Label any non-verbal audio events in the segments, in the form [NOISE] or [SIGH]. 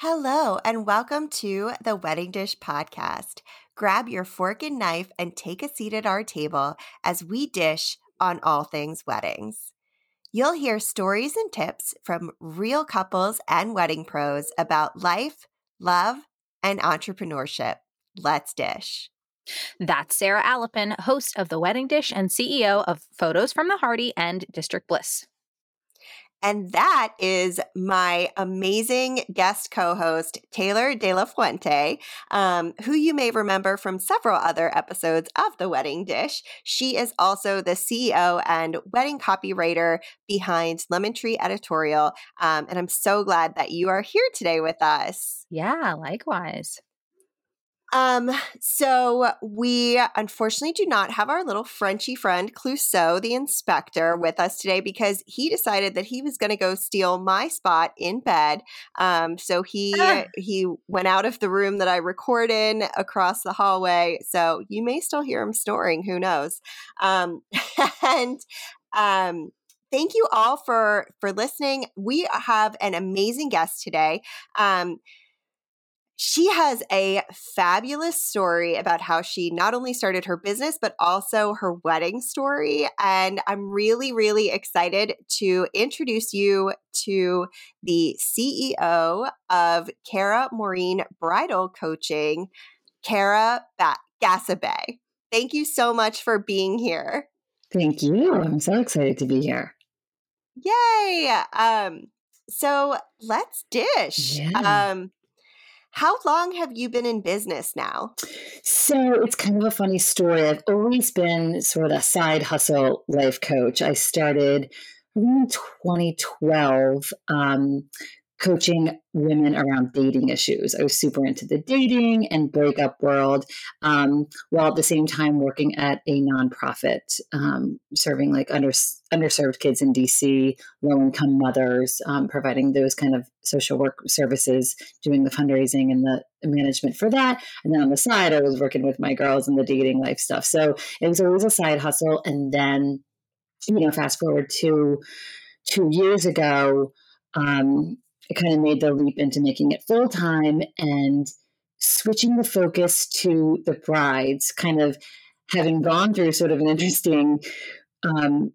Hello, and welcome to the Wedding Dish Podcast. Grab your fork and knife and take a seat at our table as we dish on all things weddings. You'll hear stories and tips from real couples and wedding pros about life, love, and entrepreneurship. Let's dish. That's Sarah Alapin, host of The Wedding Dish and CEO of Photos from the Harty and District Bliss. And that is my amazing guest co host, Taylor De La Fuente, um, who you may remember from several other episodes of The Wedding Dish. She is also the CEO and wedding copywriter behind Lemon Tree Editorial. Um, and I'm so glad that you are here today with us. Yeah, likewise. Um, so we unfortunately do not have our little Frenchy friend Clouseau, the inspector, with us today because he decided that he was going to go steal my spot in bed. Um, so he ah. he went out of the room that I record in across the hallway. So you may still hear him snoring. Who knows? Um, [LAUGHS] and um, thank you all for for listening. We have an amazing guest today. Um, she has a fabulous story about how she not only started her business, but also her wedding story. And I'm really, really excited to introduce you to the CEO of Kara Maureen Bridal Coaching, Kara ba- Ghassabeh. Thank you so much for being here. Thank you. I'm so excited to be here. Yay. Um, so let's dish. Yeah. Um, how long have you been in business now? So it's kind of a funny story. I've always been sort of a side hustle life coach. I started in 2012. Um, coaching women around dating issues. I was super into the dating and breakup world, um, while at the same time working at a nonprofit um, serving like under, underserved kids in DC, low income mothers, um, providing those kind of social work services, doing the fundraising and the management for that. And then on the side, I was working with my girls and the dating life stuff. So it was always a side hustle. And then, you know, fast forward to two years ago. Um, I kind of made the leap into making it full time and switching the focus to the brides, kind of having gone through sort of an interesting um,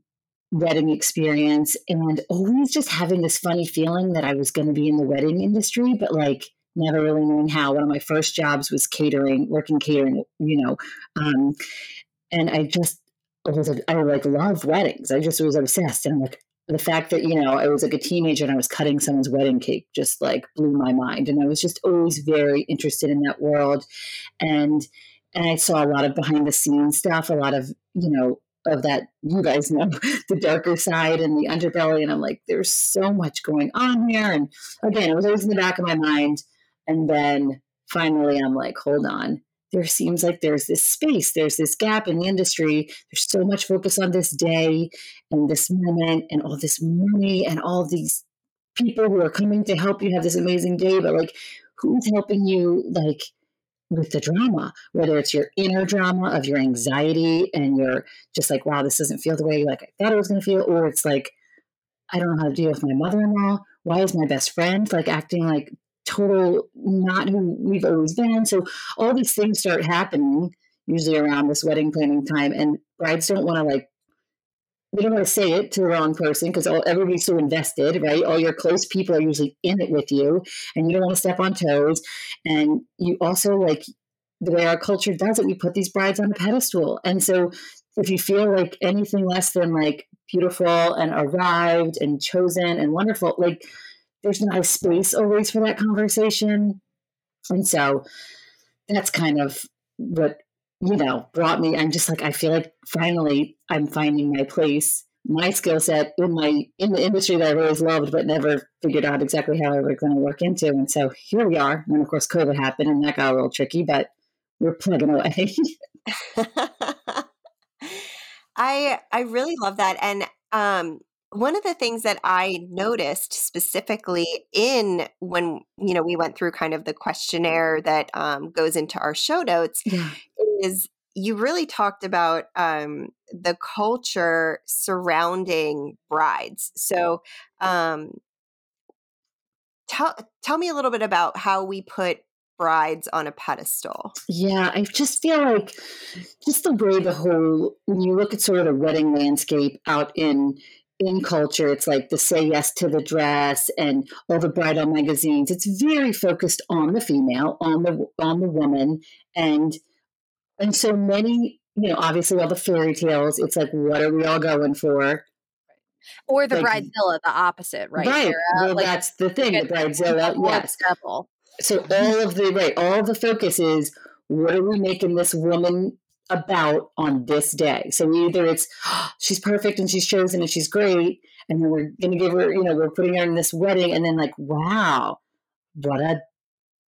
wedding experience and always just having this funny feeling that I was going to be in the wedding industry, but like never really knowing how. One of my first jobs was catering, working catering, you know. Um, and I just, I was, I like love weddings. I just was obsessed. And like, the fact that you know I was like a teenager and I was cutting someone's wedding cake just like blew my mind, and I was just always very interested in that world, and and I saw a lot of behind the scenes stuff, a lot of you know of that you guys know [LAUGHS] the darker side and the underbelly, and I'm like, there's so much going on here, and again, it was always in the back of my mind, and then finally I'm like, hold on, there seems like there's this space, there's this gap in the industry. There's so much focus on this day and this moment and all this money and all these people who are coming to help you have this amazing day, but like who's helping you like with the drama, whether it's your inner drama of your anxiety and you're just like, wow, this doesn't feel the way like I thought it was gonna feel, or it's like, I don't know how to deal with my mother-in-law. Why is my best friend like acting like total not who we've always been. So all these things start happening usually around this wedding planning time, and brides don't want to like they don't want to say it to the wrong person because everybody's so invested, right? All your close people are usually in it with you, and you don't want to step on toes. And you also like the way our culture does it, we put these brides on a pedestal, and so if you feel like anything less than like beautiful and arrived and chosen and wonderful, like there's not a space always for that conversation. And so that's kind of what, you know, brought me. I'm just like, I feel like finally I'm finding my place, my skill set in my in the industry that I've always loved, but never figured out exactly how I was going to work into. And so here we are. And of course, COVID happened and that got a little tricky, but we're plugging away. [LAUGHS] I I really love that. And um one of the things that I noticed specifically in when you know we went through kind of the questionnaire that um, goes into our show notes yeah. is you really talked about um, the culture surrounding brides. So, um, tell tell me a little bit about how we put brides on a pedestal. Yeah, I just feel like just the way the whole when you look at sort of the wedding landscape out in in culture, it's like the say yes to the dress and all the bridal magazines. It's very focused on the female, on the on the woman, and and so many, you know, obviously all the fairy tales. It's like, what are we all going for? Or the like, bridezilla, the opposite, right? Right. Sarah? Well, like, that's the thing. The bridezilla, yes. Double. So all of the right, all of the focus is what are we making this woman about on this day. So either it's oh, [GASPS] she's perfect and she's chosen and she's great, and then we're gonna give her, you know, we're putting her in this wedding, and then like, wow, what a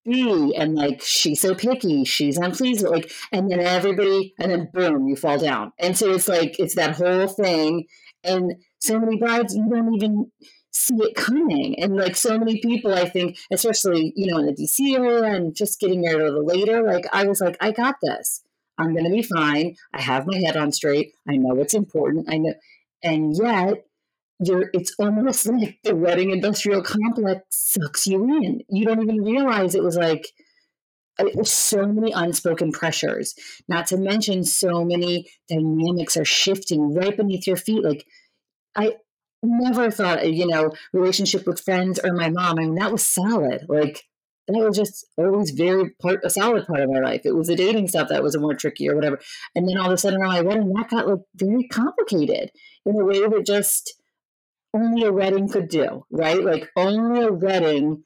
bee, and like she's so picky, she's unpleased, like, and then everybody, and then boom, you fall down, and so it's like it's that whole thing, and so many brides you don't even see it coming. And like so many people, I think, especially, you know, in the DC area and just getting married a little later, like I was like, I got this. I'm going to be fine. I have my head on straight. I know it's important. I know. And yet, you're, it's almost [LAUGHS] like the wedding industrial complex sucks you in. You don't even realize it was like, uh, it was so many unspoken pressures, not to mention so many dynamics are shifting right beneath your feet. Like, I never thought, you know, relationship with friends or my mom. I mean, that was solid. Like, that was just always very part a solid part of my life. It was the dating stuff that was more tricky or whatever. And then all of a sudden around my wedding, that got like very complicated in a way that just only a wedding could do, right? Like only a wedding,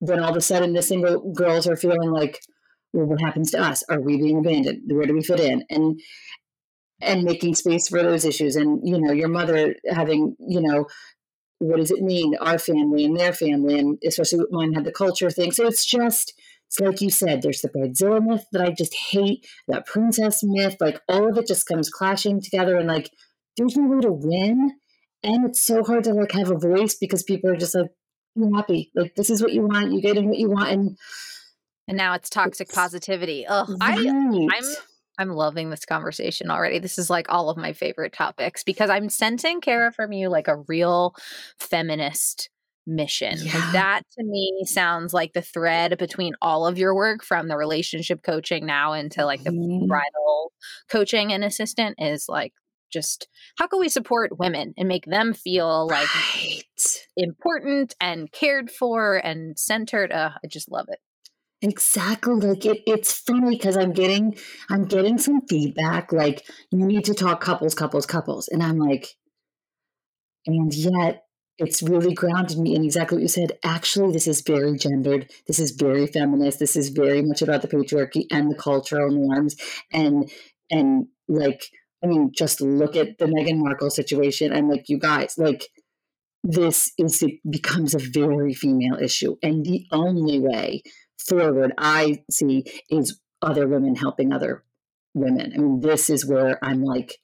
then all of a sudden the single girls are feeling like, well, what happens to us? Are we being abandoned? Where do we fit in? And and making space for those issues and you know your mother having you know what does it mean our family and their family and especially mine had the culture thing so it's just it's like you said there's the bridezilla myth that i just hate that princess myth like all of it just comes clashing together and like there's no way to win and it's so hard to like have a voice because people are just like you're happy like this is what you want you get in what you want and and now it's toxic positivity. Oh, right. I I'm I'm loving this conversation already. This is like all of my favorite topics because I'm sensing Kara from you like a real feminist mission. Yeah. Like that to me sounds like the thread between all of your work from the relationship coaching now into like the mm. bridal coaching and assistant is like just how can we support women and make them feel like right. important and cared for and centered? Uh, I just love it. Exactly. Like it, it's funny because I'm getting I'm getting some feedback like you need to talk couples, couples, couples. And I'm like, and yet it's really grounded me in exactly what you said. Actually, this is very gendered. This is very feminist. This is very much about the patriarchy and the cultural norms. And and like, I mean, just look at the Meghan Markle situation and like you guys, like this is it becomes a very female issue. And the only way forward I see is other women helping other women. I mean, this is where I'm like,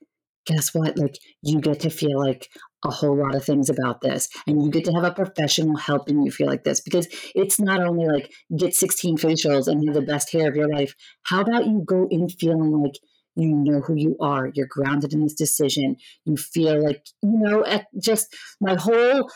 guess what? Like, you get to feel like a whole lot of things about this, and you get to have a professional helping you feel like this because it's not only like get 16 facials and have the best hair of your life. How about you go in feeling like you know who you are, you're grounded in this decision, you feel like, you know, at just my whole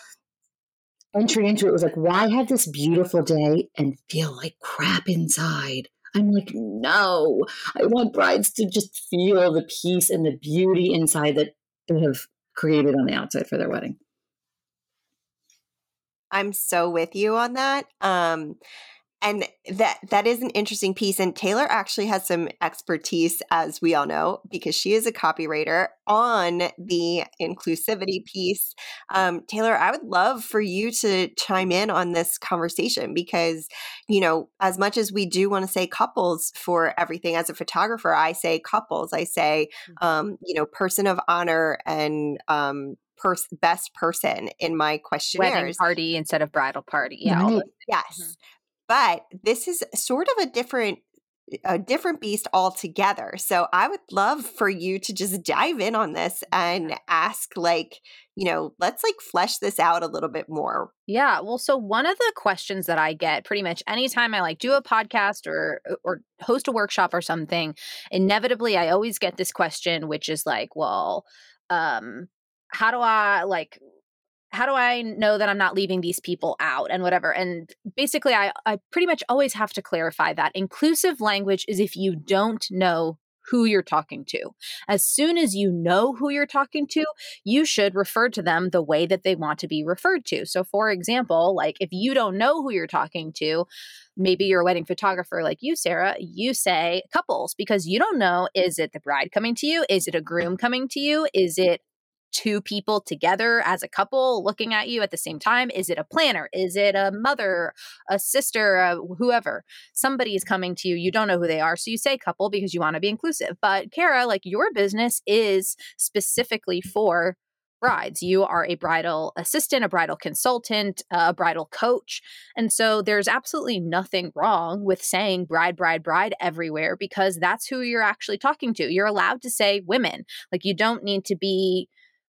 entry into it was like, why have this beautiful day and feel like crap inside? I'm like, no, I want brides to just feel the peace and the beauty inside that they have created on the outside for their wedding. I'm so with you on that. Um, and that that is an interesting piece and taylor actually has some expertise as we all know because she is a copywriter on the inclusivity piece um, taylor i would love for you to chime in on this conversation because you know as much as we do want to say couples for everything as a photographer i say couples i say mm-hmm. um, you know person of honor and um, pers- best person in my questionnaires. Wedding party instead of bridal party. Yeah. Right. Yes. Mm-hmm. But this is sort of a different a different beast altogether. So I would love for you to just dive in on this and ask like, you know, let's like flesh this out a little bit more. Yeah, well so one of the questions that I get pretty much anytime I like do a podcast or or host a workshop or something, inevitably I always get this question which is like, well, um how do I like how do I know that I'm not leaving these people out and whatever? And basically, I, I pretty much always have to clarify that inclusive language is if you don't know who you're talking to. As soon as you know who you're talking to, you should refer to them the way that they want to be referred to. So, for example, like if you don't know who you're talking to, maybe you're a wedding photographer like you, Sarah, you say couples because you don't know is it the bride coming to you? Is it a groom coming to you? Is it two people together as a couple looking at you at the same time? Is it a planner? Is it a mother, a sister, a whoever? Somebody is coming to you. You don't know who they are. So you say couple because you want to be inclusive. But Kara, like your business is specifically for brides. You are a bridal assistant, a bridal consultant, a bridal coach. And so there's absolutely nothing wrong with saying bride, bride, bride everywhere because that's who you're actually talking to. You're allowed to say women. Like you don't need to be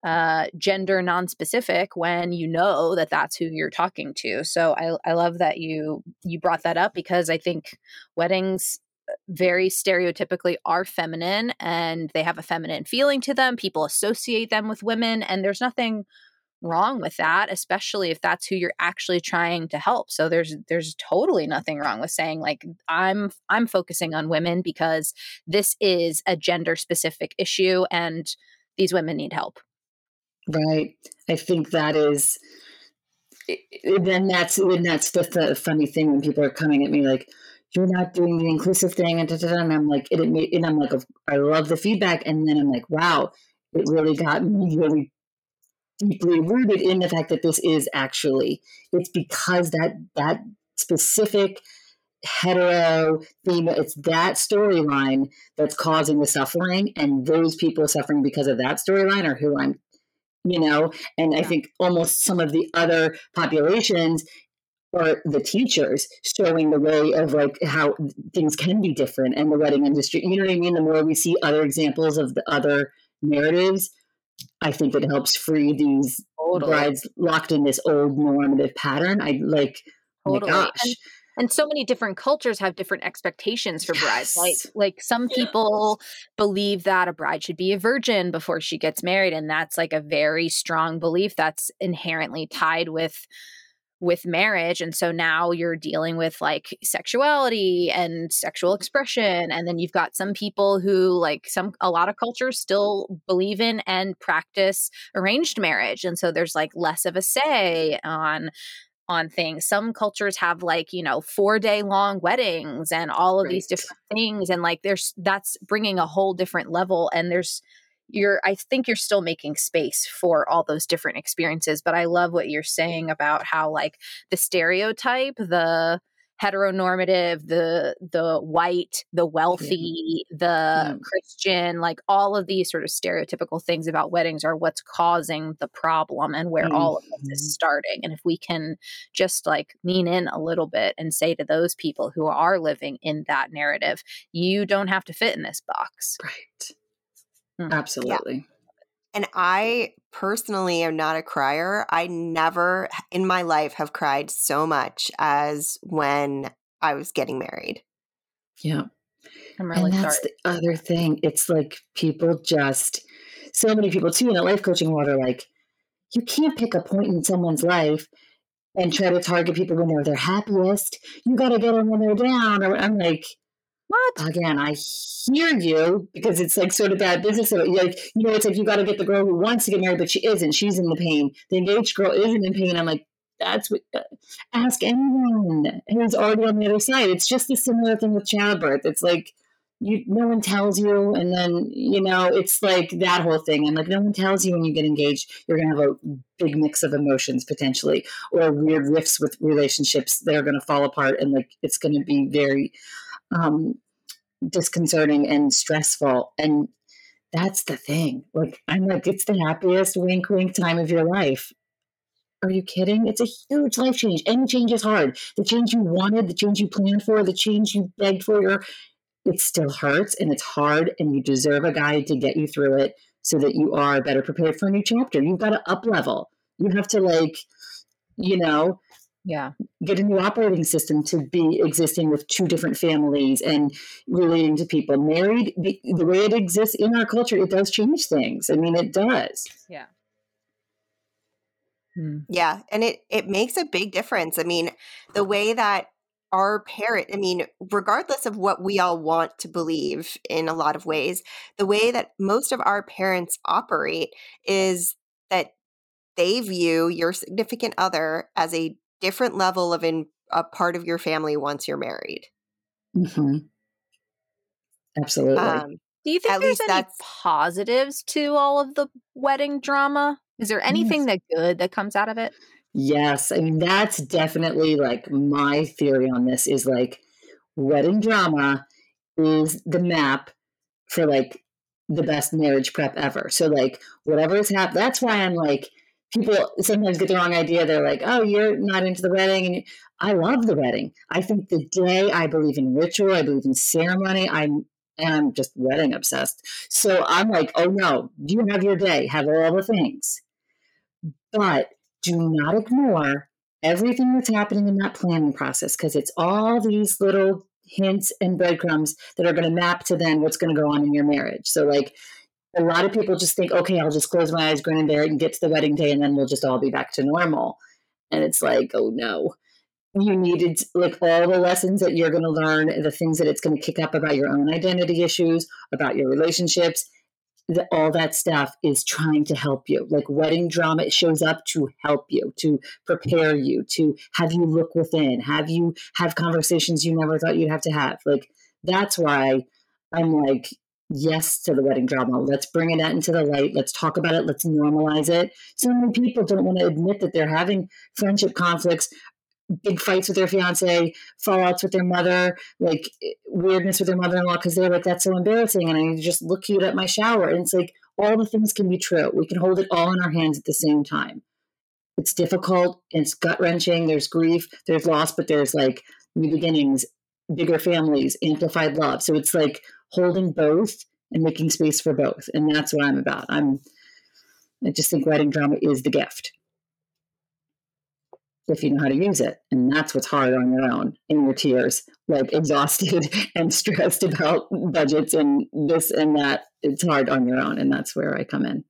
uh, gender non-specific when you know that that's who you're talking to. So I, I love that you you brought that up because I think weddings uh, very stereotypically are feminine and they have a feminine feeling to them. People associate them with women, and there's nothing wrong with that especially if that's who you're actually trying to help so there's there's totally nothing wrong with saying like i'm i'm focusing on women because this is a gender specific issue and these women need help Right. I think that is. Then that's then that's the, the funny thing when people are coming at me like, "You're not doing the inclusive thing," and, da, da, da, and I'm like, it, it, and I'm like, I love the feedback, and then I'm like, wow, it really got me really deeply rooted in the fact that this is actually it's because that that specific hetero theme it's that storyline that's causing the suffering and those people suffering because of that storyline are who i'm you know and yeah. i think almost some of the other populations or the teachers showing the way of like how things can be different and the wedding industry you know what i mean the more we see other examples of the other narratives i think it helps free these totally. brides locked in this old normative pattern i like totally. oh my gosh and- and so many different cultures have different expectations for brides like like some people believe that a bride should be a virgin before she gets married and that's like a very strong belief that's inherently tied with with marriage and so now you're dealing with like sexuality and sexual mm-hmm. expression and then you've got some people who like some a lot of cultures still believe in and practice arranged marriage and so there's like less of a say on on things. Some cultures have like, you know, 4 day long weddings and all of right. these different things and like there's that's bringing a whole different level and there's you're I think you're still making space for all those different experiences, but I love what you're saying about how like the stereotype, the heteronormative the the white the wealthy yeah. the yeah. christian like all of these sort of stereotypical things about weddings are what's causing the problem and where mm-hmm. all of this is mm-hmm. starting and if we can just like lean in a little bit and say to those people who are living in that narrative you don't have to fit in this box right mm. absolutely yeah. And I personally am not a crier. I never in my life have cried so much as when I was getting married. Yeah. I'm really and that's sorry. the other thing. It's like people just so many people too in the life coaching world are like, you can't pick a point in someone's life and try to target people when they're their happiest. You got to get them when they're down. I'm like, what? Again, I hear you because it's like sort of bad business. Like, you know, it's like you got to get the girl who wants to get married, but she isn't. She's in the pain. The engaged girl isn't in pain. I'm like, that's what, uh, ask anyone who's already on the other side. It's just a similar thing with childbirth. It's like, you, no one tells you. And then, you know, it's like that whole thing. I'm like, no one tells you when you get engaged, you're to have a big mix of emotions potentially, or weird rifts with relationships that are to fall apart. And like, it's to be very, um, disconcerting and stressful. And that's the thing. Like, I'm like, it's the happiest wink wink time of your life. Are you kidding? It's a huge life change. Any change is hard. The change you wanted, the change you planned for, the change you begged for, your it still hurts and it's hard, and you deserve a guide to get you through it so that you are better prepared for a new chapter. You've got to up level. You have to, like, you know, yeah. get a new operating system to be existing with two different families and relating to people. Married the, the way it exists in our culture it does change things. I mean it does. Yeah. Mm. Yeah, and it it makes a big difference. I mean, the way that our parent, I mean, regardless of what we all want to believe in a lot of ways, the way that most of our parents operate is that they view your significant other as a different level of in, a part of your family once you're married. Mm-hmm. Absolutely. Um, Do you think there's any positives to all of the wedding drama? Is there anything yes. that good that comes out of it? Yes. I mean, that's definitely like my theory on this is like wedding drama is the map for like the best marriage prep ever. So like whatever is happening, that's why I'm like, people sometimes get the wrong idea. They're like, oh, you're not into the wedding. And I love the wedding. I think the day I believe in ritual, I believe in ceremony. I'm and I'm just wedding obsessed. So I'm like, oh no, you have your day, have all the things. But do not ignore everything that's happening in that planning process because it's all these little hints and breadcrumbs that are going to map to then what's going to go on in your marriage. So, like, a lot of people just think, okay, I'll just close my eyes, grin and bear it, and get to the wedding day, and then we'll just all be back to normal. And it's like, oh no. You needed like all the lessons that you're going to learn, the things that it's going to kick up about your own identity issues, about your relationships, the, all that stuff is trying to help you. Like wedding drama, shows up to help you, to prepare you, to have you look within, have you have conversations you never thought you'd have to have. Like that's why I'm like, yes to the wedding drama. Let's bring it out into the light. Let's talk about it. Let's normalize it. So many people don't want to admit that they're having friendship conflicts big fights with their fiance, fallouts with their mother, like eh, weirdness with their mother in law because they're like, that's so embarrassing. And I just look cute at my shower. And it's like, all the things can be true. We can hold it all in our hands at the same time. It's difficult, it's gut wrenching, there's grief, there's loss, but there's like new beginnings, bigger families, amplified love. So it's like holding both and making space for both. And that's what I'm about. I'm I just think wedding drama is the gift if you know how to use it. And that's what's hard on your own in your tears, like exhausted [LAUGHS] and stressed about budgets and this and that. It's hard on your own. And that's where I come in.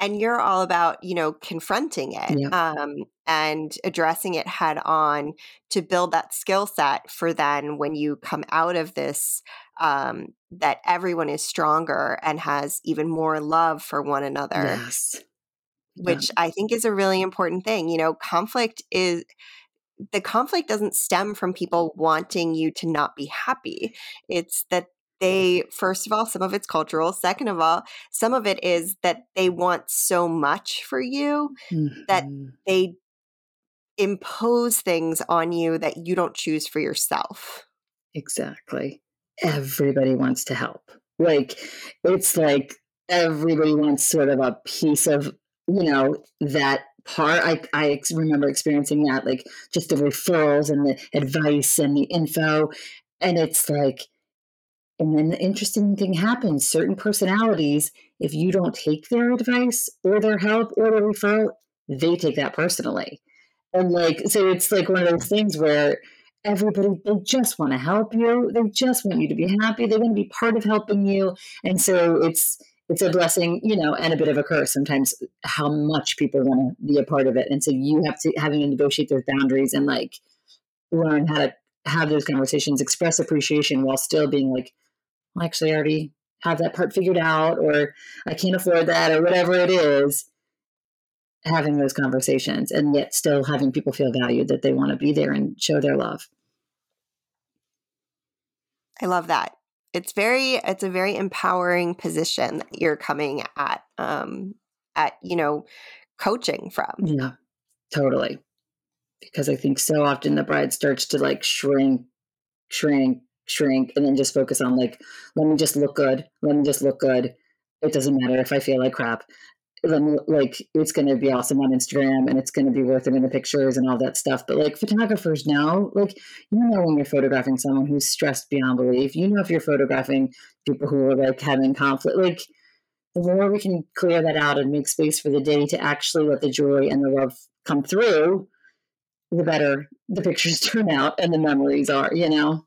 And you're all about, you know, confronting it yeah. um, and addressing it head on to build that skill set for then when you come out of this, um, that everyone is stronger and has even more love for one another. Yes which I think is a really important thing. You know, conflict is the conflict doesn't stem from people wanting you to not be happy. It's that they, first of all, some of it's cultural. Second of all, some of it is that they want so much for you mm-hmm. that they impose things on you that you don't choose for yourself. Exactly. Everybody wants to help. Like, it's like everybody wants sort of a piece of you know that part. I, I remember experiencing that like just the referrals and the advice and the info. And it's like and then the interesting thing happens. Certain personalities if you don't take their advice or their help or the referral they take that personally. And like so it's like one of those things where everybody they just want to help you they just want you to be happy they want to be part of helping you and so it's it's a blessing, you know, and a bit of a curse sometimes how much people want to be a part of it. And so you have to having to negotiate those boundaries and like learn how to have those conversations, express appreciation while still being like, actually I already have that part figured out or I can't afford that or whatever it is. Having those conversations and yet still having people feel valued that they want to be there and show their love. I love that. It's very it's a very empowering position that you're coming at um at you know coaching from. Yeah totally. Because i think so often the bride starts to like shrink shrink shrink and then just focus on like let me just look good let me just look good. It doesn't matter if i feel like crap then like it's going to be awesome on Instagram and it's going to be worth it in the pictures and all that stuff. But like photographers now, like you know when you're photographing someone who's stressed beyond belief, you know if you're photographing people who are like having conflict, like the more we can clear that out and make space for the day to actually let the joy and the love come through, the better the pictures [LAUGHS] turn out and the memories are, you know.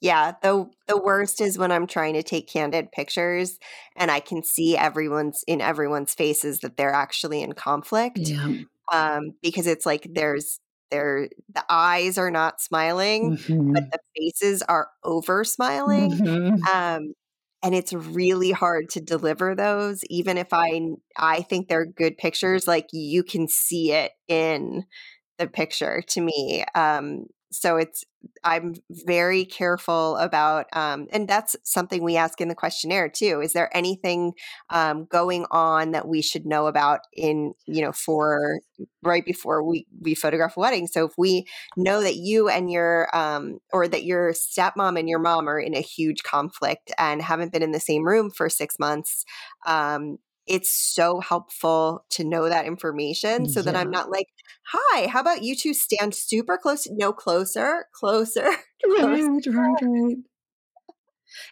Yeah, the the worst is when I'm trying to take candid pictures and I can see everyone's in everyone's faces that they're actually in conflict. Yeah. Um, because it's like there's there the eyes are not smiling, Mhm. but the faces are over smiling. Mhm. Um, and it's really hard to deliver those even if I I think they're good pictures like you can see it in the picture to me. Um, so it's I'm very careful about, um, and that's something we ask in the questionnaire too. Is there anything um, going on that we should know about in you know for right before we we photograph a wedding? So if we know that you and your um, or that your stepmom and your mom are in a huge conflict and haven't been in the same room for six months, um, it's so helpful to know that information so that I'm not like, hi, how about you two stand super close? No, closer, closer, [LAUGHS] closer. Right, right, right.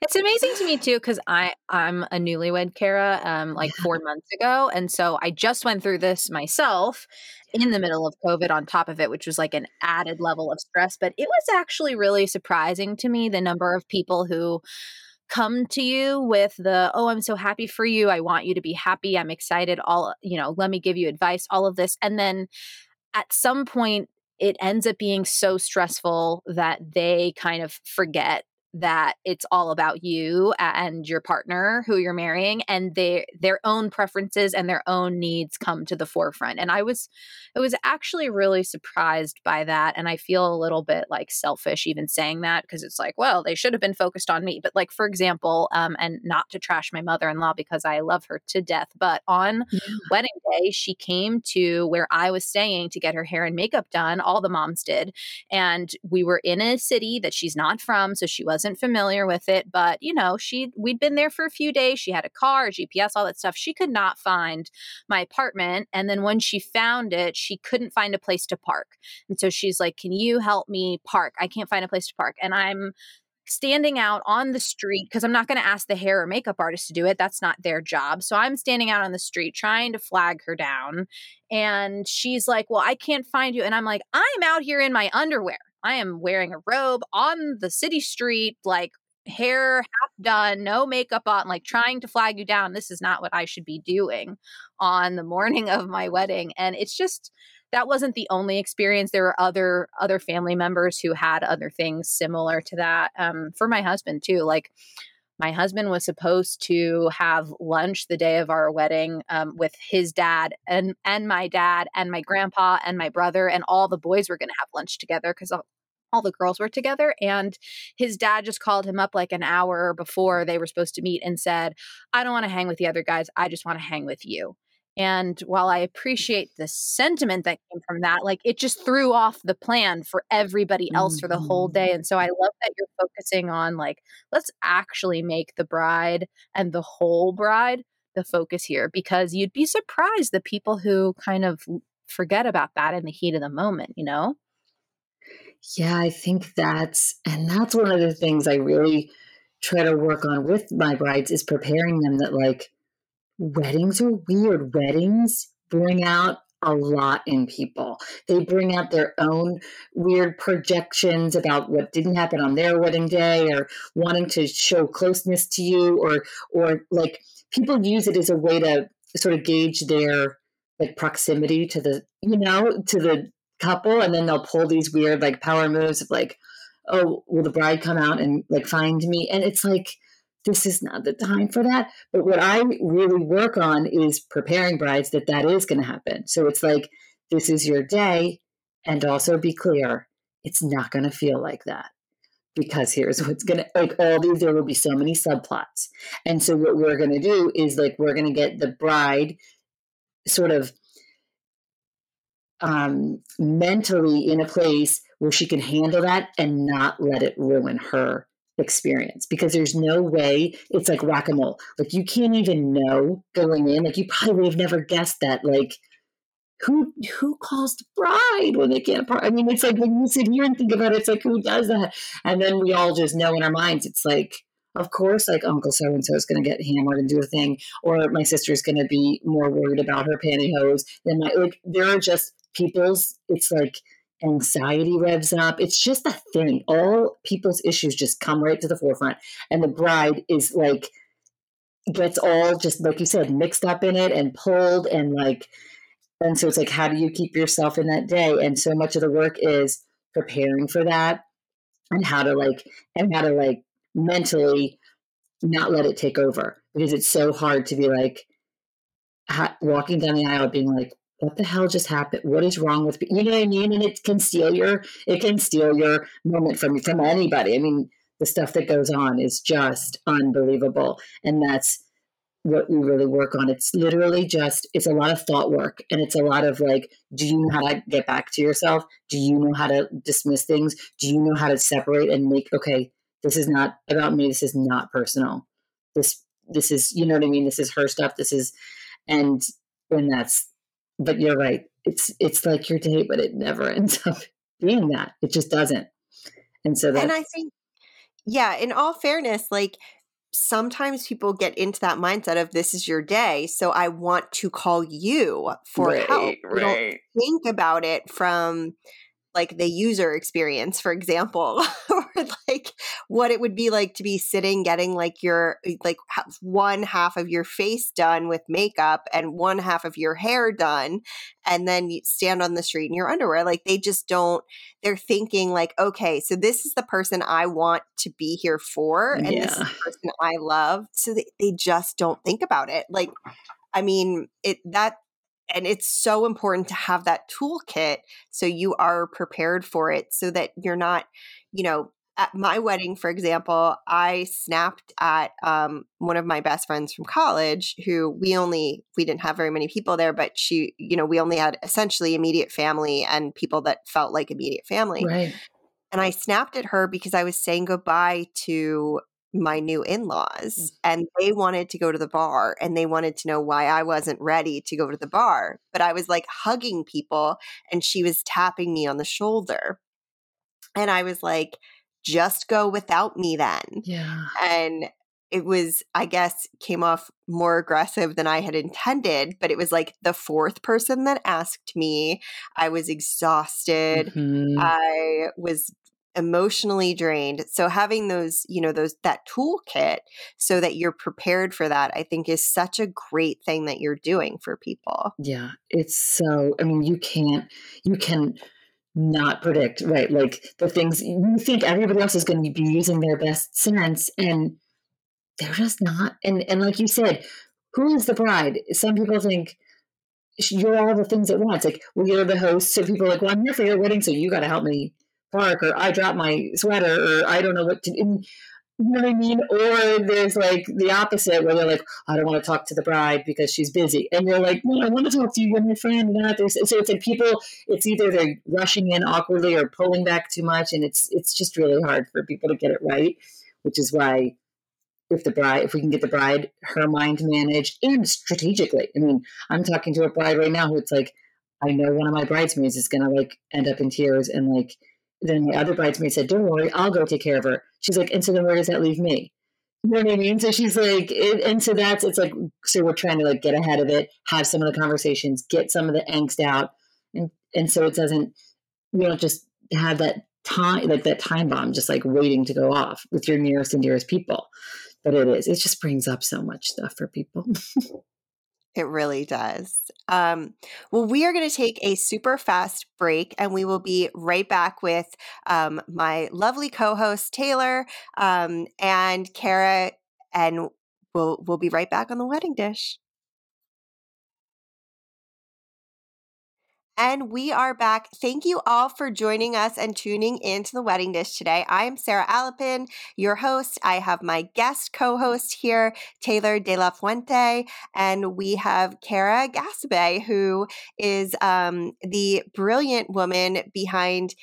It's amazing to me too because I I'm a newlywed Kara um like four months ago, and so I just went through this myself in the middle of COVID on top of it, which was like an added level of stress. But it was actually really surprising to me the number of people who come to you with the oh i'm so happy for you. I want you to be happy. I'm excited. All you know let me give you advice all of this and then at some point it ends up being so stressful that they kind of forget that it's all about you and your partner who you're marrying and they their own preferences and their own needs come to the forefront and i was i was actually really surprised by that and i feel a little bit like selfish even saying that because it's like well they should have been focused on me but like for example um and not to trash my mother-in-law because i love her to death but on wedding day, she came to where I was staying to get her hair and makeup done. All the moms did. And we were in a city that she's not from, so she wasn't familiar with it. But, you know, she we'd been there for a few days. She had a car, GPS, all that stuff. She could not find my apartment. And then when she found it, she couldn't find a place to park. And so she's like, Can you help me park? I can't find a place to park. And I'm standing out on the street because I'm not going to ask the hair or makeup artist to do it. That's not their job. So I'm standing out on the street trying to flag her down. And she's like, Well, I can't find you. And I'm like, I'm out here in my underwear. I am wearing a robe on the city street, like hair half done, no makeup on, like trying to flag you down. This is not what I should be doing on the morning of my wedding. And it's just, that wasn't the only experience there were other other family members who had other things similar to that um, for my husband too like my husband was supposed to have lunch the day of our wedding um, with his dad and and my dad and my grandpa and my brother and all the boys were going to have lunch together because all, all the girls were together and his dad just called him up like an hour before they were supposed to meet and said i don't want to hang with the other guys i just want to hang with you and while I appreciate the sentiment that came from that, like it just threw off the plan for everybody else for the whole day. Mm-hmm. And so I love that you're focusing on like, let's actually make the bride and the whole bride the focus here because you'd be surprised the people who kind of forget about that in the heat of the moment, you know? Yeah, I think that's, and that's one of the things I really try to work on with my brides is preparing them that like weddings are weird. Weddings bring out a lot in people. They bring out their own weird projections about what didn't happen on their wedding day or wanting to show closeness to you or or like people use it as a way to sort of gauge their like proximity to the you know to the couple and then they'll pull these weird like power moves of like oh will the bride come out and like find me and it's like this is not the time for that. But what i really work on is preparing brides that that is going to happen. So it's like this is your day and also be clear it's not going to feel like that. Because here's what's going to like all these there will be so many subplots. And so what we're going to do is like we're going to get the bride sort of um, mentally in a place where she can handle that and not let it ruin her experience because there's no way it's like whack-a-mole like you can't even know going in like you probably would have never guessed that like who who calls the bride when they can't i mean it's like when you sit here and think about it it's like who does that? And then we all just know in our minds it's like of course like uncle so and so is going to get hammered and do a thing or my sister's going to be more worried about her pantyhose than my like there are just people's it's like anxiety revs up. It's just a thing. All people's issues just come right to the forefront. And the bride is like, gets all just, like you said, mixed up in it and pulled and like, and so it's like, how do you keep yourself in that day? And so much of the work is preparing for that and how to like, and how to like mentally not let it take over because it's so hard to be like, ha- walking down the aisle being like, what the hell just happened? What is wrong with you know what I mean? And it can steal your it can steal your moment from you from anybody. I mean, the stuff that goes on is just unbelievable, and that's what we really work on. It's literally just it's a lot of thought work, and it's a lot of like, do you know how to get back to yourself? Do you know how to dismiss things? Do you know how to separate and make okay? This is not about me. This is not personal. This this is you know what I mean. This is her stuff. This is and and that's but you're right. It's it's like your day, but it never [LAUGHS] ends up being that. It just doesn't. And so that And I think yeah, in all fairness, like sometimes people get into that mindset of this is your day, so I want to call you for right, help. Right. Don't think about it from like the user experience for example [LAUGHS] or like what it would be like to be sitting getting like your eh, like one half of your face done with makeup and one half of your hair done and then you stand on the street in your underwear like they just don't they're thinking like okay so this is the person i want to be here for and yeah. this is the person i love so they, they just don't think about it like i mean it that and it's so important to have that toolkit so you are prepared for it so that you're not you know at my wedding for example i snapped at um, one of my best friends from college who we only we didn't have very many people there but she you know we only had essentially immediate family and people that felt like immediate family. Right. And i snapped at her because i was saying goodbye to my new in-laws mm. and they wanted to go to the bar and they wanted to know why I wasn't ready to go to the bar but I was like hugging people and she was tapping me on the shoulder and I was like just go without me then yeah and it was i guess came off more aggressive than i had intended but it was like the fourth person that asked me i was exhausted mm-hmm. i was emotionally drained. So having those you know those that toolkit so that you're prepared for that i think is such a great thing that you're doing for people. Yeah it's so i mean you can't you can not predict right like the things you think everybody else is going to be using their best sense and they're just not and and like you said who is the bride some people think you're all the things at once like well you're the host so people are like well i'm here for your wedding so you got to help me park or I dropped my sweater or I don't know what to do. You know what I mean? Or there's like the opposite where they're like, I don't want to talk to the bride because she's busy. And you're like, well, I want to talk to you. You're my friend. And that. So it's like people, it's either they're rushing in awkwardly or pulling back too much. And it's, it's just really hard for people to get it right, which is why if the bride, if we can get the bride, her mind managed and strategically. I mean, I'm talking to a bride right now who it's like, I know one of my bridesmaids is going to like end up in tears and like, then the other bridesmaid said, Don't worry, I'll go take care of her. She's like, And so then where does that leave me? You know what I mean? So she's like, it, and so that's, it's like, so we're trying to like get ahead of it, have some of the conversations, get some of the angst out. And, and so it doesn't, you don't just have that time, like that time bomb, just like waiting to go off with your nearest and dearest people. But it is, it just brings up so much stuff for people. [LAUGHS] It really does. Um, well, we are going to take a super fast break and we will be right back with um, my lovely co host, Taylor, um, and Kara, and we'll, we'll be right back on the wedding dish. And we are back. Thank you all for joining us and tuning into the wedding dish today. I am Sarah Alapin, your host. I have my guest co-host here, Taylor De La Fuente, and we have Kara Ghassabeh, who is um, the brilliant woman behind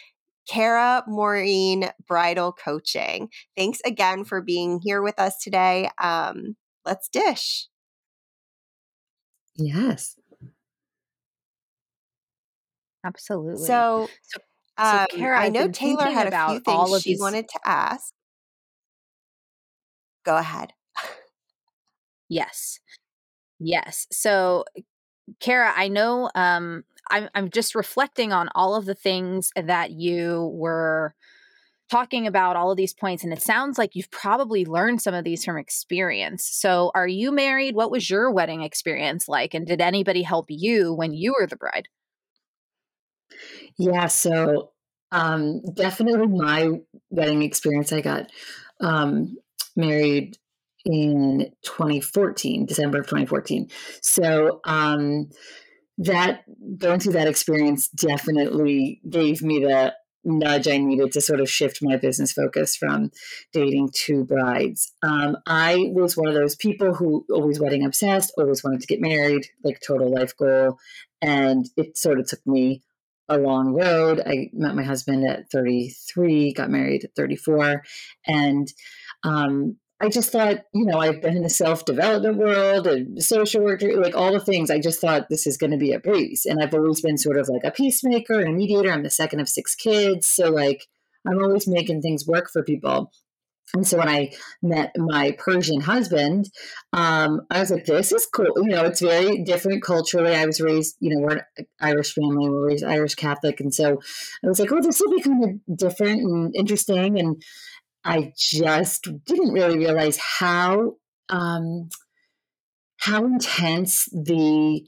Kara Maureen Bridal Coaching. Thanks again for being here with us today. Um, let's dish. Yes. Absolutely. So, so, um, Kara, I know Taylor had a few things she these... wanted to ask. Go ahead. yes. Yes. So, Kara, I know um, I'm I'm just reflecting on all of the things that you were talking about all of these points and it sounds like you've probably learned some of these from experience. So, are you married? What was your wedding experience like and did anybody help you when you were the bride? Yeah, so um definitely my wedding experience I got um married in 2014, December of 2014. So, um that going through that experience definitely gave me the nudge I needed to sort of shift my business focus from dating to brides. Um, I was one of those people who always wedding obsessed, always wanted to get married, like total life goal. And it sort of took me a long road. I met my husband at 33, got married at 34. And um, I just thought, you know, I've been in the self development world and social work, like all the things. I just thought this is going to be a breeze. And I've always been sort of like a peacemaker and a mediator. I'm the second of six kids. So, like, I'm always making things work for people. And so when I met my Persian husband, um, I was like, this is cool. You know, it's very different culturally. I was raised, you know, we're an Irish family, we're raised Irish Catholic. And so I was like, oh, this will be kind of different and interesting. And I just didn't really realize how um, how intense the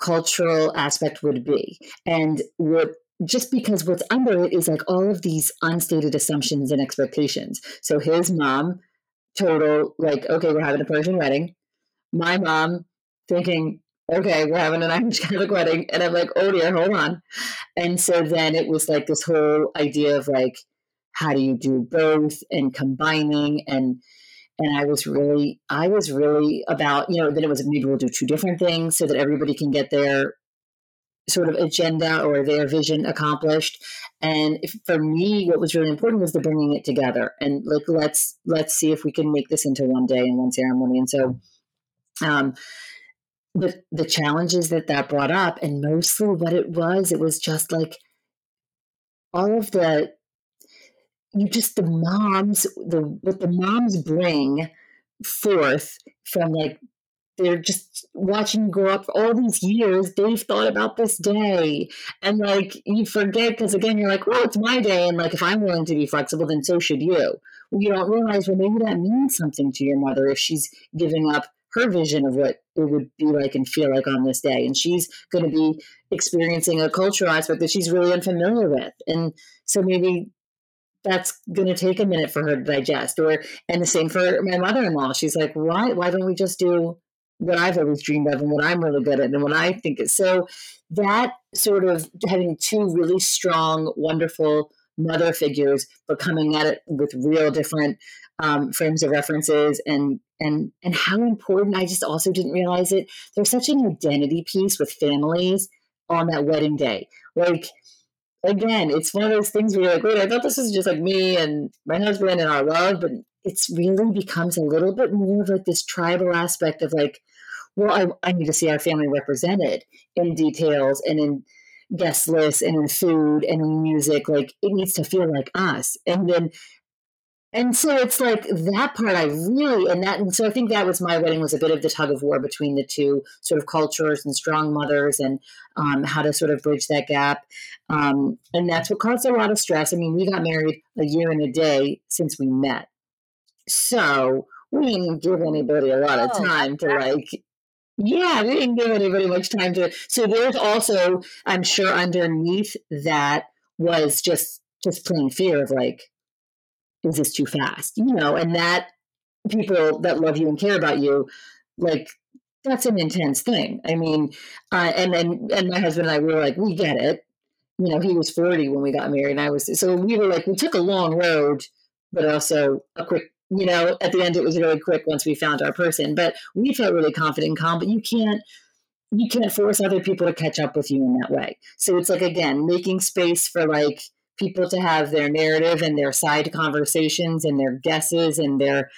cultural aspect would be, and what just because what's under it is like all of these unstated assumptions and expectations. So his mom, total like, okay, we're having a Persian wedding. My mom thinking, okay, we're having an [LAUGHS] Irish Catholic wedding, and I'm like, oh dear, hold on. And so then it was like this whole idea of like how do you do both and combining and and I was really I was really about you know then it was maybe we'll do two different things so that everybody can get their sort of agenda or their vision accomplished. And if, for me what was really important was the bringing it together. And like let's let's see if we can make this into one day and one ceremony. And so um the the challenges that that brought up and mostly what it was it was just like all of the you just the moms the what the moms bring forth from like they're just watching you grow up all these years they've thought about this day. And like you forget because again you're like well it's my day and like if i'm willing to be flexible then so should you. Well, you don't realize well maybe that means something to your mother if she's giving up her vision of what it would be like and feel like on this day. And she's going to be experiencing a cultural aspect that she's really unfamiliar with. And so maybe that's going to take a minute for her to digest. Or and the same for my mother-in-law. She's like why why don't we just do what i've always dreamed of and what i'm really good at and what i think is so that sort of having two really strong wonderful mother figures but coming at it with real different um, frames of references and and and how important i just also didn't realize it there's such an identity piece with families on that wedding day. Like again, it's one of those things where you're like, wait, I thought this was just like me and my husband and our love, but it's really becomes a little bit more of like this tribal aspect of like, well, I, I need to see our family represented in details and in guest lists and in food and in music. Like it needs to feel like us. And then and so it's like that part I really and that and so I think that was my wedding was a bit of the tug of war between the two sort of cultures and strong mothers and um, how to sort of bridge that gap um, and that's what caused a lot of stress. I mean, we got married a year and a day since we met, so we didn't give anybody a lot of oh, time to like yeah, we didn't give anybody much time to. So there's also, I'm sure, underneath that was just just plain fear of like, is this too fast? You know, and that people that love you and care about you, like that's an intense thing. I mean, uh, and and and my husband and I we were like, we get it. You know, he was forty when we got married, and I was so we were like, we took a long road, but also a quick. You know, at the end it was really quick once we found our person, but we felt really confident and calm. But you can't you can't force other people to catch up with you in that way. So it's like again making space for like people to have their narrative and their side conversations and their guesses and their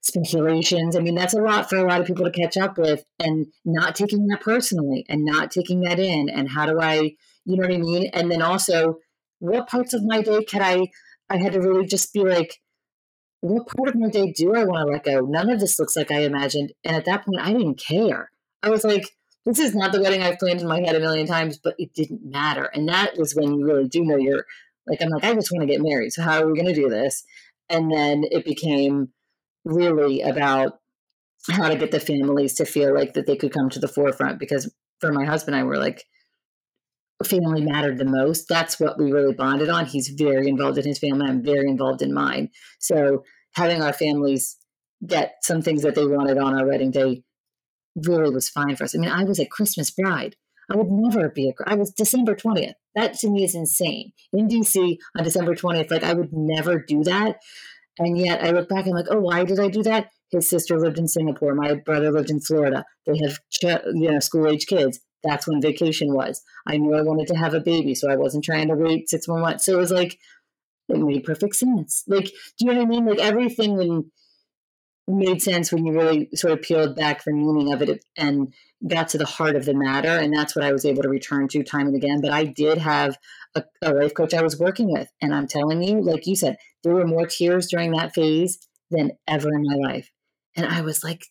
speculations. I mean, that's a lot for a lot of people to catch up with and not taking that personally and not taking that in. And how do I, you know what I mean? And then also, what parts of my day can I, I had to really just be like, what part of my day do I want to let go? None of this looks like I imagined. And at that point, I didn't care. I was like, this is not the wedding I've planned in my head a million times, but it didn't matter. And that was when you really do know you're like, I'm like, I just want to get married. So how are we going to do this? And then it became really about how to get the families to feel like that they could come to the forefront because for my husband and I were like family mattered the most. That's what we really bonded on. He's very involved in his family. I'm very involved in mine. So having our families get some things that they wanted on our wedding day really was fine for us. I mean, I was a Christmas bride. I would never be a. I was December twentieth. That to me is insane. In DC on December twentieth, like I would never do that. And yet I look back and I'm like, oh, why did I do that? His sister lived in Singapore. My brother lived in Florida. They have you know school age kids. That's when vacation was. I knew I wanted to have a baby, so I wasn't trying to wait six more months. So it was like it made perfect sense. Like, do you know what I mean? Like everything when made sense when you really sort of peeled back the meaning of it and got to the heart of the matter. And that's what I was able to return to time and again. But I did have a, a life coach I was working with. And I'm telling you, like you said, there were more tears during that phase than ever in my life. And I was like,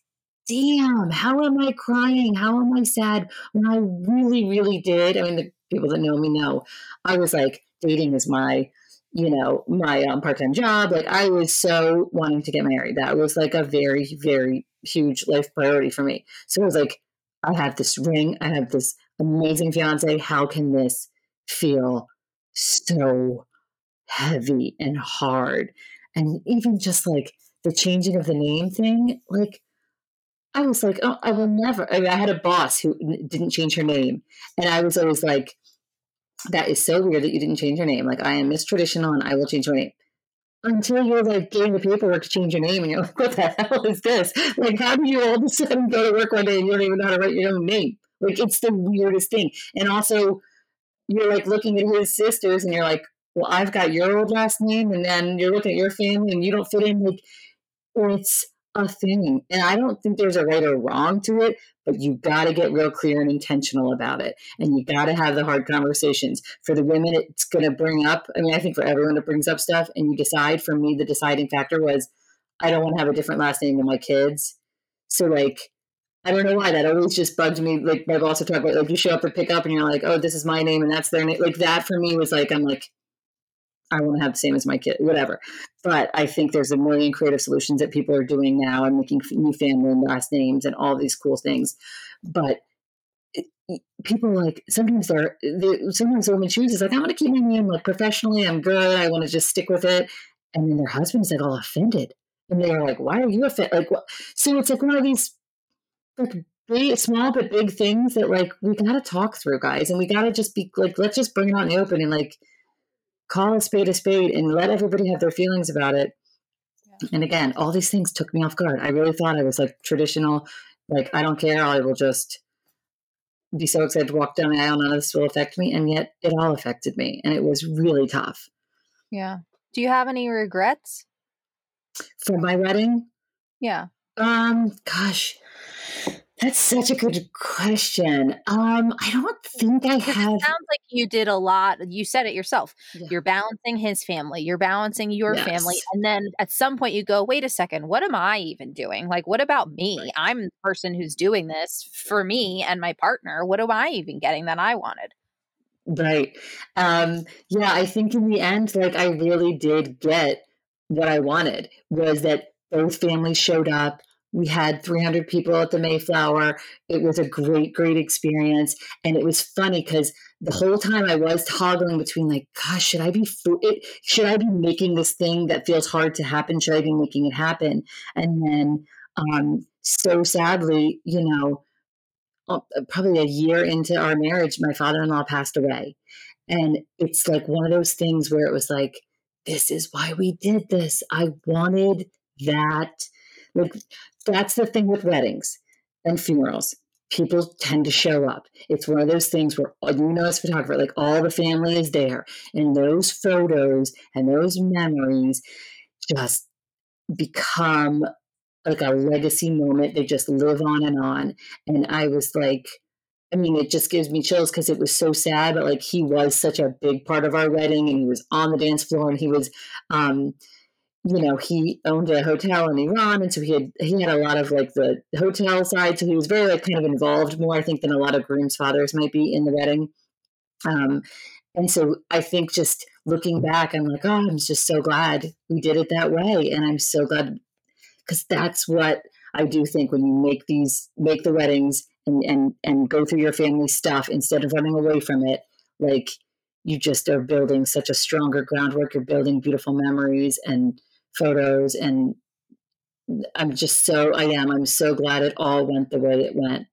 damn, how am I crying? How am I sad? When I really, really did. I mean, the people that know me know, I was like, dating is my you know, my um, part time job. Like I was so wanting to get married. That was like a very, very huge life priority for me. So I was like, I have this ring, I have this amazing fiance. How can this feel so heavy and hard? And even just like the changing of the name thing, like I was like, oh, I will never. I, mean, I had a boss who didn't change her name, and I was always like, that is so weird that you didn't change your name. Like I am Miss Traditional and I will change my name. Until you're like getting the paperwork to change your name and you're like, what the hell is this? Like how do you all of a sudden go to work one day and you don't even know how to write your own name? Like it's the weirdest thing. And also you're like looking at his sisters and you're like, well, I've got your old last name and then you're looking at your family and you don't fit in like it's a thing. And I don't think there's a right or wrong to it, but you got to get real clear and intentional about it. And you got to have the hard conversations. For the women, it's going to bring up, I mean, I think for everyone, it brings up stuff. And you decide, for me, the deciding factor was I don't want to have a different last name than my kids. So, like, I don't know why that always just bugged me. Like, my boss would talk about, like, you show up to pick up and you're like, oh, this is my name and that's their name. Like, that for me was like, I'm like, I want to have the same as my kid, whatever. But I think there's a million creative solutions that people are doing now and making new family and last names and all these cool things. But people like sometimes they're, they, sometimes a woman chooses like I want to keep my name like professionally. I'm good. I want to just stick with it. And then their husband's like all offended, and they're like, "Why are you offended?" Like, what? so it's like one of these like big, small but big things that like we got to talk through, guys, and we got to just be like, let's just bring it out in the open and like call a spade a spade and let everybody have their feelings about it. Yeah. And again, all these things took me off guard. I really thought I was like traditional, like I don't care, I will just be so excited to walk down the aisle, none of this will affect me. And yet it all affected me. And it was really tough. Yeah. Do you have any regrets? For my wedding? Yeah. Um, gosh. That's such a good question. Um, I don't think I have. It sounds like you did a lot. You said it yourself. Yeah. You're balancing his family. You're balancing your yes. family, and then at some point you go, "Wait a second. What am I even doing? Like, what about me? Right. I'm the person who's doing this for me and my partner. What am I even getting that I wanted?" Right. Um, yeah, I think in the end, like I really did get what I wanted. Was that both families showed up we had 300 people at the Mayflower. It was a great, great experience. And it was funny because the whole time I was toggling between like, gosh, should I be it, should I be making this thing that feels hard to happen? Should I be making it happen? And then, um, so sadly, you know, uh, probably a year into our marriage, my father-in-law passed away, and it's like one of those things where it was like, this is why we did this. I wanted that. Like that's the thing with weddings and funerals. People tend to show up. It's one of those things where uh, you know, as photographer, like all the family is there, and those photos and those memories just become like a legacy moment. They just live on and on. And I was like, I mean, it just gives me chills because it was so sad, but like he was such a big part of our wedding and he was on the dance floor and he was, um, you know, he owned a hotel in Iran, and so he had he had a lot of like the hotel side. So he was very like kind of involved more, I think, than a lot of grooms' fathers might be in the wedding. Um, and so I think just looking back, I'm like, oh, I'm just so glad we did it that way, and I'm so glad because that's what I do think when you make these make the weddings and and and go through your family stuff instead of running away from it, like you just are building such a stronger groundwork. You're building beautiful memories and photos and I'm just so I am. I'm so glad it all went the way it went.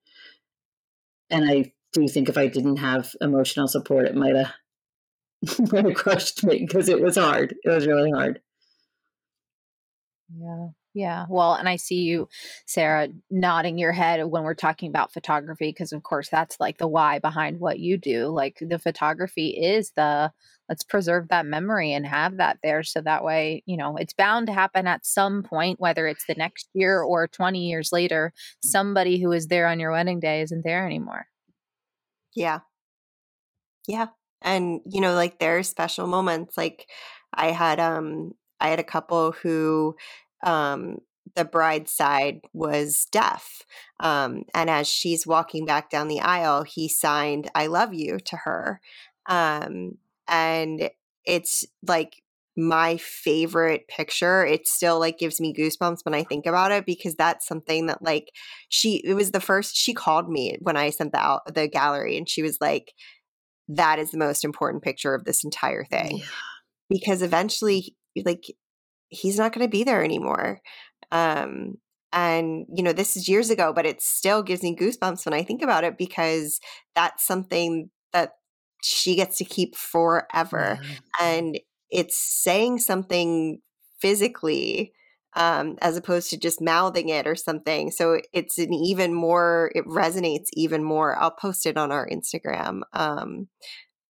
And I do think if I didn't have emotional support, it might have [LAUGHS] might have crushed me because it was hard. It was really hard. Yeah. Yeah. Well, and I see you, Sarah, nodding your head when we're talking about photography, because of course that's like the why behind what you do. Like the photography is the let's preserve that memory and have that there so that way, you know, it's bound to happen at some point, whether it's the next year or 20 years later, somebody who is there on your wedding day isn't there anymore. Yeah. Yeah. And, you know, like there are special moments. Like I had, um, I had a couple who um, the bride's side was deaf. Um, and as she's walking back down the aisle, he signed, I love you to her. Um, and it's like my favorite picture. It still like gives me goosebumps when I think about it because that's something that like she, it was the first, she called me when I sent the, out, the gallery and she was like, that is the most important picture of this entire thing. Yeah. Because eventually, like he's not going to be there anymore. Um, and, you know, this is years ago, but it still gives me goosebumps when I think about it because that's something that she gets to keep forever. Mm-hmm. And it's saying something physically um, as opposed to just mouthing it or something. So it's an even more, it resonates even more. I'll post it on our Instagram. Um,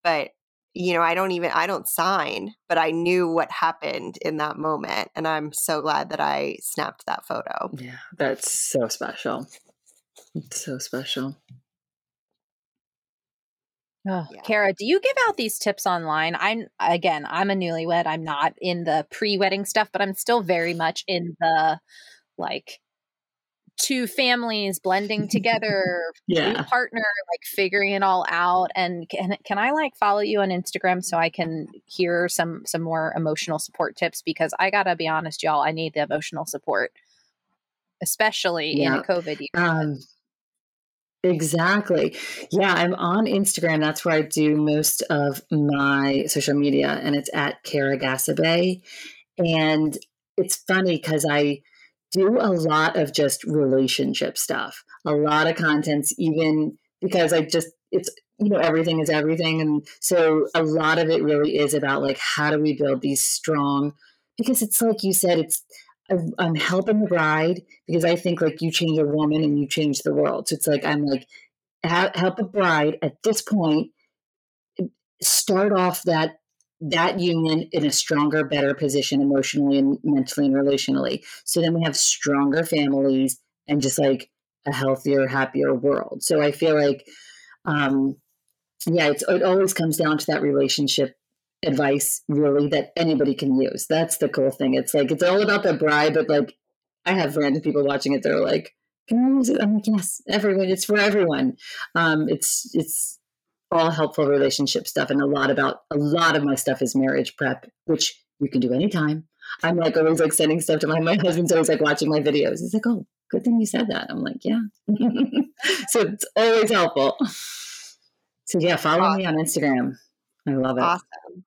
but you know, I don't even I don't sign, but I knew what happened in that moment and I'm so glad that I snapped that photo. Yeah, that's so special. It's so special. Oh, yeah. Kara, do you give out these tips online? I'm again, I'm a newlywed. I'm not in the pre-wedding stuff, but I'm still very much in the like two families blending [LAUGHS] together, yeah, partner, like figuring it all out. And can can I like follow you on Instagram so I can hear some some more emotional support tips? Because I gotta be honest, y'all, I need the emotional support, especially yeah. in a COVID year. Um, Exactly. Yeah, I'm on Instagram. That's where I do most of my social media, and it's at Kara Ghassabeh. And it's funny because I do a lot of just relationship stuff, a lot of contents, even because I just, it's, you know, everything is everything. And so a lot of it really is about like, how do we build these strong, because it's like you said, it's, I'm helping the bride because I think like you change a woman and you change the world. So it's like, I'm like, help a bride at this point start off that that union in a stronger, better position emotionally and mentally and relationally. So then we have stronger families and just like a healthier, happier world. So I feel like, um, yeah, it's, it always comes down to that relationship advice, really, that anybody can use. That's the cool thing. It's like, it's all about the bribe, but like, I have random people watching it. They're like, can I use it? I'm like, yes, everyone. It's for everyone. Um, it's, it's, all helpful relationship stuff and a lot about a lot of my stuff is marriage prep which you can do anytime. I'm like always like sending stuff to my my husband's always like watching my videos. He's like oh good thing you said that. I'm like yeah. [LAUGHS] So it's always helpful. So yeah follow awesome. me on instagram. I love it. Awesome.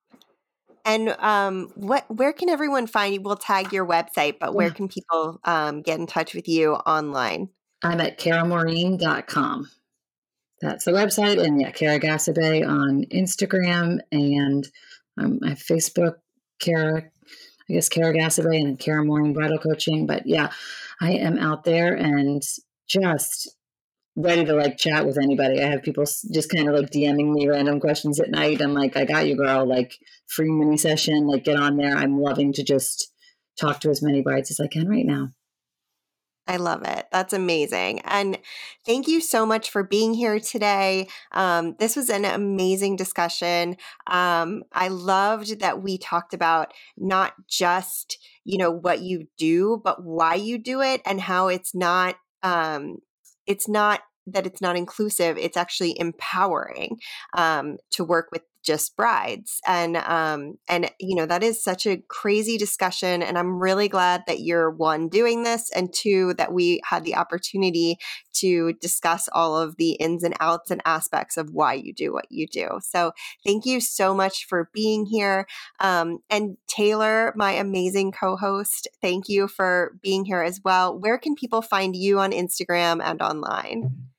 And um, what where can everyone find you? We'll tag your website, but where can people um, get in touch with you online? I'm at karamaureen.com that's the website. And yeah, Kara Ghassabeh on Instagram and um, my Facebook, Kara, I guess Kara Ghassabeh and Kara Maureen Bridal Coaching. But yeah, I am out there and just ready to like chat with anybody. I have people just kind of like DMing me random questions at night. I'm like, I got you, girl. Like free mini session. Like get on there. I'm loving to just talk to as many brides as I can right now. I love it. That's amazing. And thank you so much for being here today. Um, this was an amazing discussion. Um, I loved that we talked about not just, you know, what you do, but why you do it and how it's not, um, it's not that it's not inclusive it's actually empowering um, to work with just brides and um and you know that is such a crazy discussion and i'm really glad that you're one doing this and two that we had the opportunity to discuss all of the ins and outs and aspects of why you do what you do. So thank you so much for being here um, and taylor my amazing co-host thank you for being here as well. Where can people find you on instagram and online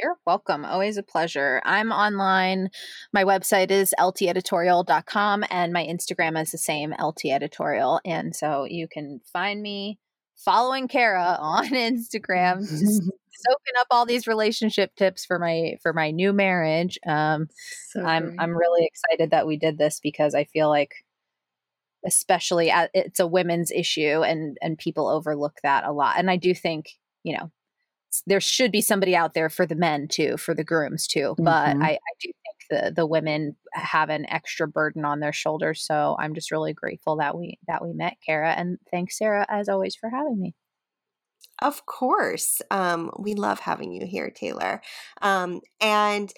you're welcome. Always a pleasure. I'm online. My website is lteditorial.com and my Instagram is the same, lteditorial. And so you can find me following Kara [LAUGHS] on Instagram, just [LAUGHS] soaking up all these relationship tips for my for my new marriage. Um, so I'm I'm really excited that we did this because I feel like especially at, it's a women's issue and and people overlook that a lot. And I do think, you know, there should be somebody out there for the men too, for the grooms too. But mm-hmm. I, I do think the the women have an extra burden on their shoulders. So I'm just really grateful that we that we met, Kara, and thanks, Sarah, as always, for having me. Of course, um, we love having you here, Taylor, um, and.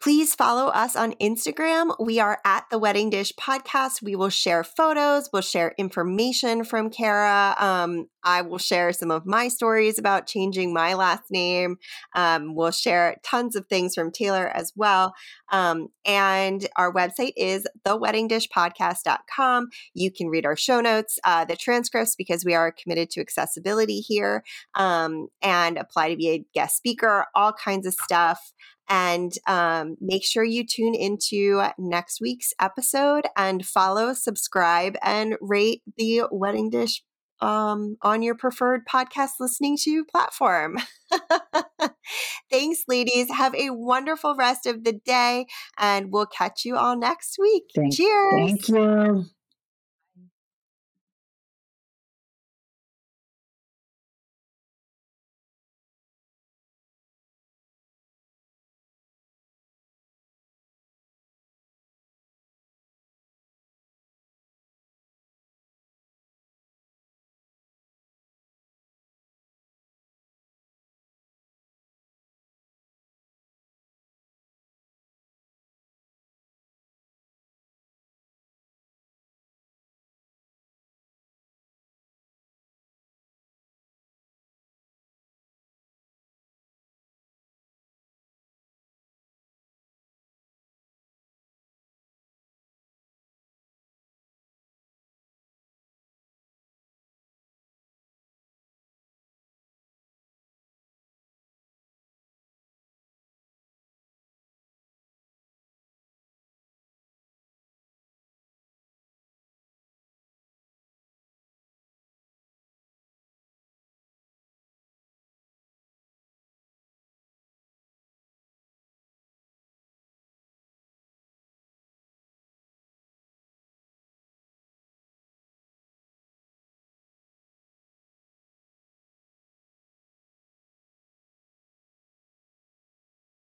Please follow us on Instagram. We are at the Wedding Dish Podcast. We will share photos, we'll share information from Kara. Um, I will share some of my stories about changing my last name. Um, we'll share tons of things from Taylor as well. Um, and our website is theweddingdishpodcast.com. You can read our show notes, uh, the transcripts, because we are committed to accessibility here, um, and apply to be a guest speaker, all kinds of stuff. And um, make sure you tune into next week's episode and follow, subscribe, and rate the Wedding Dish um, on your preferred podcast listening to platform. [LAUGHS] Thanks, ladies. Have a wonderful rest of the day, and we'll catch you all next week. Thank, Cheers. Thank you.